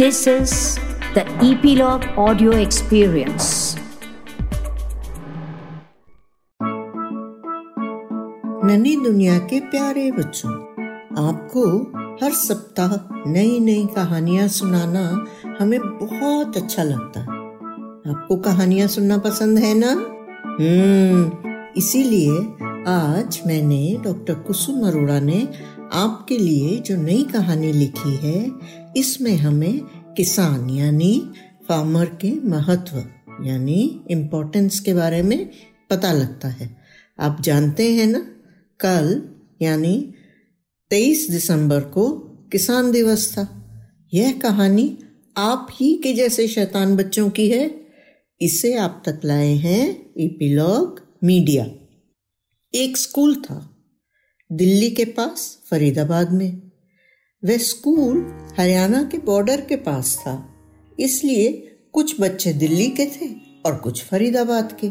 This is the Epilogue Audio Experience. नन्ही दुनिया के प्यारे बच्चों, आपको हर सप्ताह नई नई कहानियाँ सुनाना हमें बहुत अच्छा लगता है आपको कहानियाँ सुनना पसंद है ना हम्म इसीलिए आज मैंने डॉक्टर कुसुम अरोड़ा ने आपके लिए जो नई कहानी लिखी है इसमें हमें किसान, यानी फार्मर के महत्व, यानी इम्पोर्टेंस के बारे में पता लगता है। आप जानते हैं ना, कल, यानी 23 दिसंबर को किसान दिवस था। यह कहानी आप ही के जैसे शैतान बच्चों की है। इसे आप तक लाए हैं इपिलॉग मीडिया एक स्कूल था, दिल्ली के पास, फरीदाबाद में। वह स्कूल हरियाणा के बॉर्डर के पास था, इसलिए कुछ बच्चे दिल्ली के थे और कुछ फरीदाबाद के।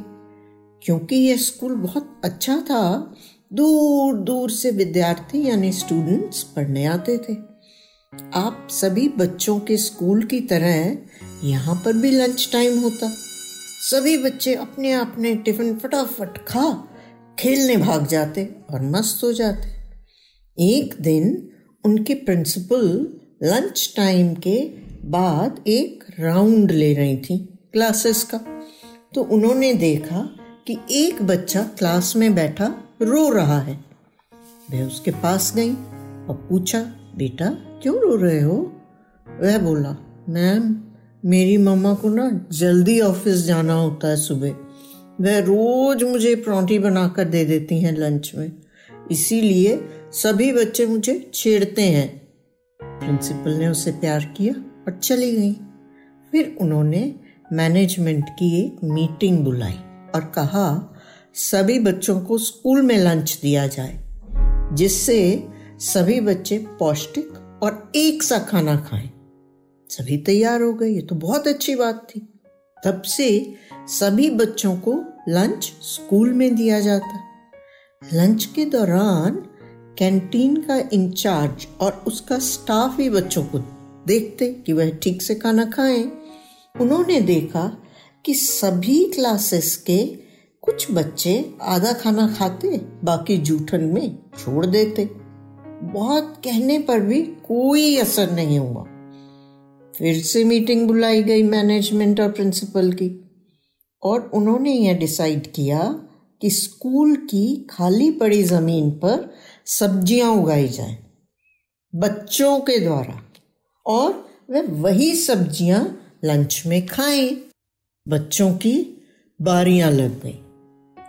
क्योंकि यह स्कूल बहुत अच्छा था दूर दूर से विद्यार्थी यानी स्टूडेंट्स पढ़ने आते थे। आप सभी बच्चों के स्कूल की तरह यहाँ पर भी लंच टाइम होता। सभी बच्चे अपने अपने टिफ़िन फटाफट खा, खेलने भाग जाते और मस्त हो जाते। एक दिन उनके प्रिंसिपल लंच टाइम के बाद एक राउंड ले रही थी क्लासेस का। तो उन्होंने देखा कि एक बच्चा क्लास में बैठा रो रहा है। वह उसके पास गई और पूछा, बेटा, क्यों रो रहे हो? वह बोला, मैम, मेरी मम्मा को ना जल्दी ऑफ़िस जाना होता है सुबह। वह रोज मुझे परांठी बनाकर दे देती हैं लंच में। इसीलिए सभी बच्चे मुझे छेड़ते हैं। प्रिंसिपल ने उसे प्यार किया और चली गई। फिर उन्होंने मैनेजमेंट की एक मीटिंग बुलाई और कहा, सभी बच्चों को स्कूल में लंच दिया जाए, जिससे सभी बच्चे पौष्टिक और एक सा खाना खाएँ। सभी तैयार हो गए, ये तो बहुत अच्छी बात थी। तब से सभी बच्चों को लंच स्कूल में दिया जाता। लंच के दौरान कैंटीन का इंचार्ज और उसका स्टाफ ही बच्चों को देखते कि वह ठीक से खाना खाएँ। उन्होंने देखा कि सभी क्लासेस के कुछ बच्चे आधा खाना खाते, बाकी जूठन में छोड़ देते। बहुत कहने पर भी कोई असर नहीं हुआ। फिर से मीटिंग बुलाई गई मैनेजमेंट और प्रिंसिपल की, और उन्होंने यह डिसाइड किया कि स्कूल की खाली पड़ी ज़मीन पर सब्ज़ियाँ उगाई जाए, बच्चों के द्वारा, और वे वही सब्ज़ियाँ लंच में खाएँ। बच्चों की बारियाँ लग गई।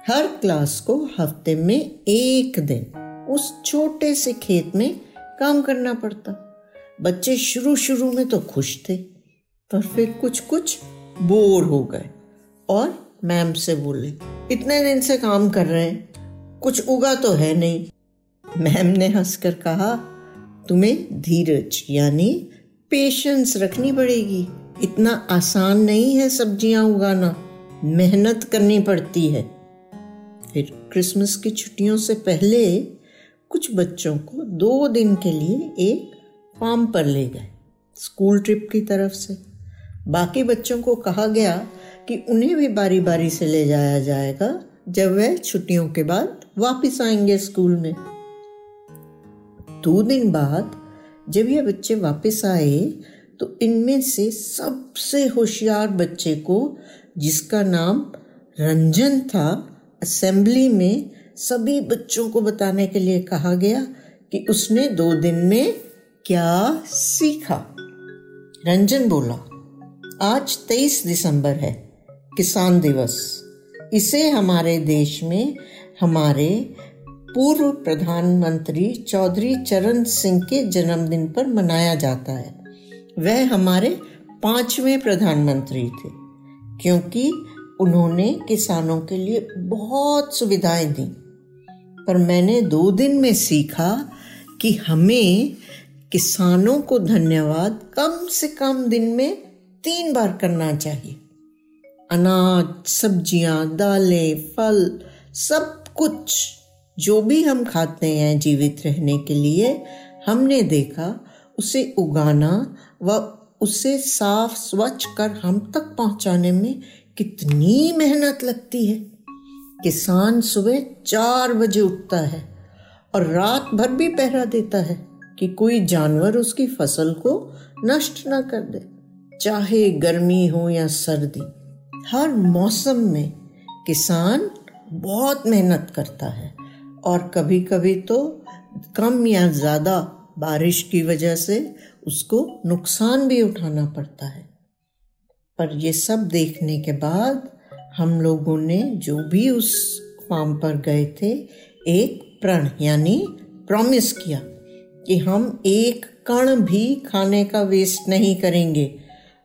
हर क्लास को हफ़्ते में एक दिन उस छोटे से खेत में काम करना पड़ता। बच्चे शुरू शुरू में तो खुश थे, पर फिर कुछ कुछ बोर हो गए और मैम से बोले, इतने दिन से काम कर रहे हैं, कुछ उगा तो है नहीं। मैम ने हंसकर कहा, तुम्हें धीरज यानी पेशेंस रखनी पड़ेगी। इतना आसान नहीं है सब्ज़ियाँ उगाना, मेहनत करनी पड़ती है। फिर क्रिसमस की छुट्टियों से पहले कुछ बच्चों को दो दिन के लिए एक फार्म पर ले गए स्कूल ट्रिप की तरफ़ से। बाकी बच्चों को कहा गया कि उन्हें भी बारी बारी से ले जाया जाएगा जब वह छुट्टियों के बाद वापस आएँगे स्कूल में। दो दिन बाद जब ये बच्चे वापस आए तो इनमें से सबसे होशियार बच्चे को, जिसका नाम रंजन था, असेंबली में सभी बच्चों को बताने के लिए कहा गया कि उसने दो दिन में क्या सीखा। रंजन बोला आज तेईस दिसंबर है, किसान दिवस। इसे हमारे देश में हमारे पूर्व प्रधानमंत्री चौधरी चरण सिंह के जन्मदिन पर मनाया जाता है। वह हमारे पाँचवें प्रधानमंत्री थे, क्योंकि उन्होंने किसानों के लिए बहुत सुविधाएँ दी। पर मैंने दो दिन में सीखा कि हमें किसानों को धन्यवाद कम से कम दिन में तीन बार करना चाहिए। अनाज, सब्ज़ियाँ, दालें, फल, सब कुछ, जो भी हम खाते हैं जीवित रहने के लिए, हमने देखा, उसे उगाना व उसे साफ़, स्वच्छ कर हम तक पहुँचाने में कितनी मेहनत लगती है। किसान सुबह चार बजे उठता है और रात भर भी पहरा देता है कि कोई जानवर उसकी फ़सल को नष्ट ना कर दे। चाहे गर्मी हो या सर्दी, हर मौसम में किसान बहुत मेहनत करता है। और कभी कभी तो कम या ज़्यादा बारिश की वजह से उसको नुकसान भी उठाना पड़ता है। पर ये सब देखने के बाद हम लोगों ने जो भी उस फार्म पर गए थे, एक प्रण यानी प्रॉमिस किया कि हम एक कण भी खाने का वेस्ट नहीं करेंगे।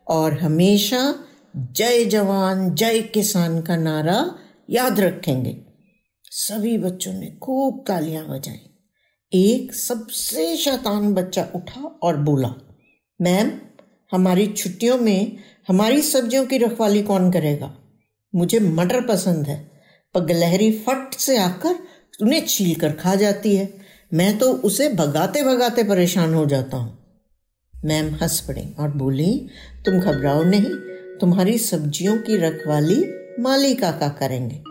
और हमेशा जय जवान, जय किसान का नारा याद रखेंगे। सभी बच्चों ने खूब तालियाँ बजाई। एक सबसे शैतान बच्चा उठा और बोला, मैम, हमारी छुट्टियों में हमारी सब्जियों की रखवाली कौन करेगा? मुझे मटर पसंद है। पर गलहरी फट से आकर उन्हें छील कर खा जाती है। मैं तो उसे भगाते भगाते परेशान हो जाता हूँ। मैम हंस पड़ी और बोली, तुम घबराओ नहीं, तुम्हारी सब्जियों की रखवाली माली काका करेंगे।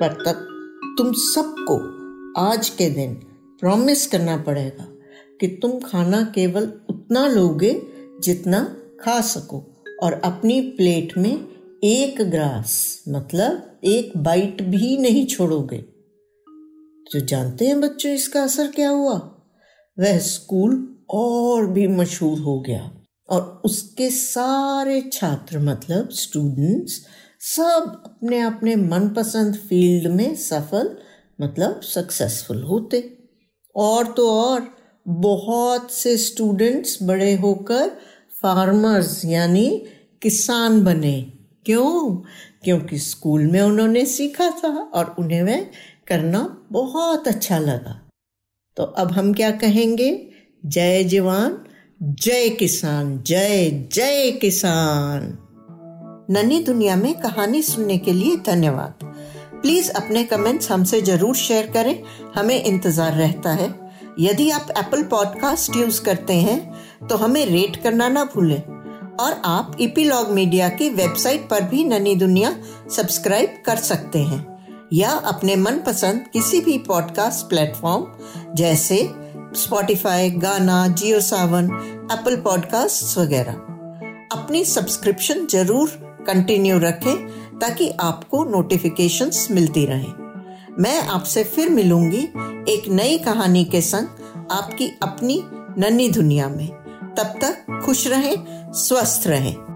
पर तब तुम सबको आज के दिन प्रॉमिस करना पड़ेगा कि तुम खाना केवल उतना लोगे जितना खा सको और अपनी प्लेट में एक ग्रास मतलब एक बाइट भी नहीं छोड़ोगे। तो जानते हैं बच्चों इसका असर क्या हुआ? वह स्कूल और भी मशहूर हो गया। और उसके सारे छात्र मतलब स्टूडेंट्स सब अपने अपने मनपसंद फ़ील्ड में सफल मतलब सक्सेसफुल होते। और तो और, बहुत से स्टूडेंट्स बड़े होकर फार्मर्स यानी किसान बने। क्यों? क्योंकि स्कूल में उन्होंने सीखा था और उन्हें वह करना बहुत अच्छा लगा। तो अब हम क्या कहेंगे? जय जवान, जय किसान, जय जय किसान। नन्ही दुनिया में कहानी सुनने के लिए धन्यवाद। प्लीज़ अपने कमेंट्स हमसे ज़रूर शेयर करें, हमें इंतज़ार रहता है। यदि आप एप्पल पॉडकास्ट यूज़ करते हैं तो हमें रेट करना ना भूलें। और आप इपीलॉग मीडिया की वेबसाइट पर भी ननी दुनिया सब्सक्राइब कर सकते हैं। या अपने मनपसंद किसी भी पॉडकास्ट प्लेटफॉर्म जैसे स्पॉटिफाई गाना जियो सावन एप्पल पॉडकास्ट वगैरह। अपनी सब्सक्रिप्शन ज़रूर कंटिन्यू रखें, ताकि आपको नोटिफिकेशंस मिलती रहें। मैं आपसे फिर मिलूँगी एक नई कहानी के संग आपकी अपनी नन्ही दुनिया में। तब तक खुश रहें, स्वस्थ रहें।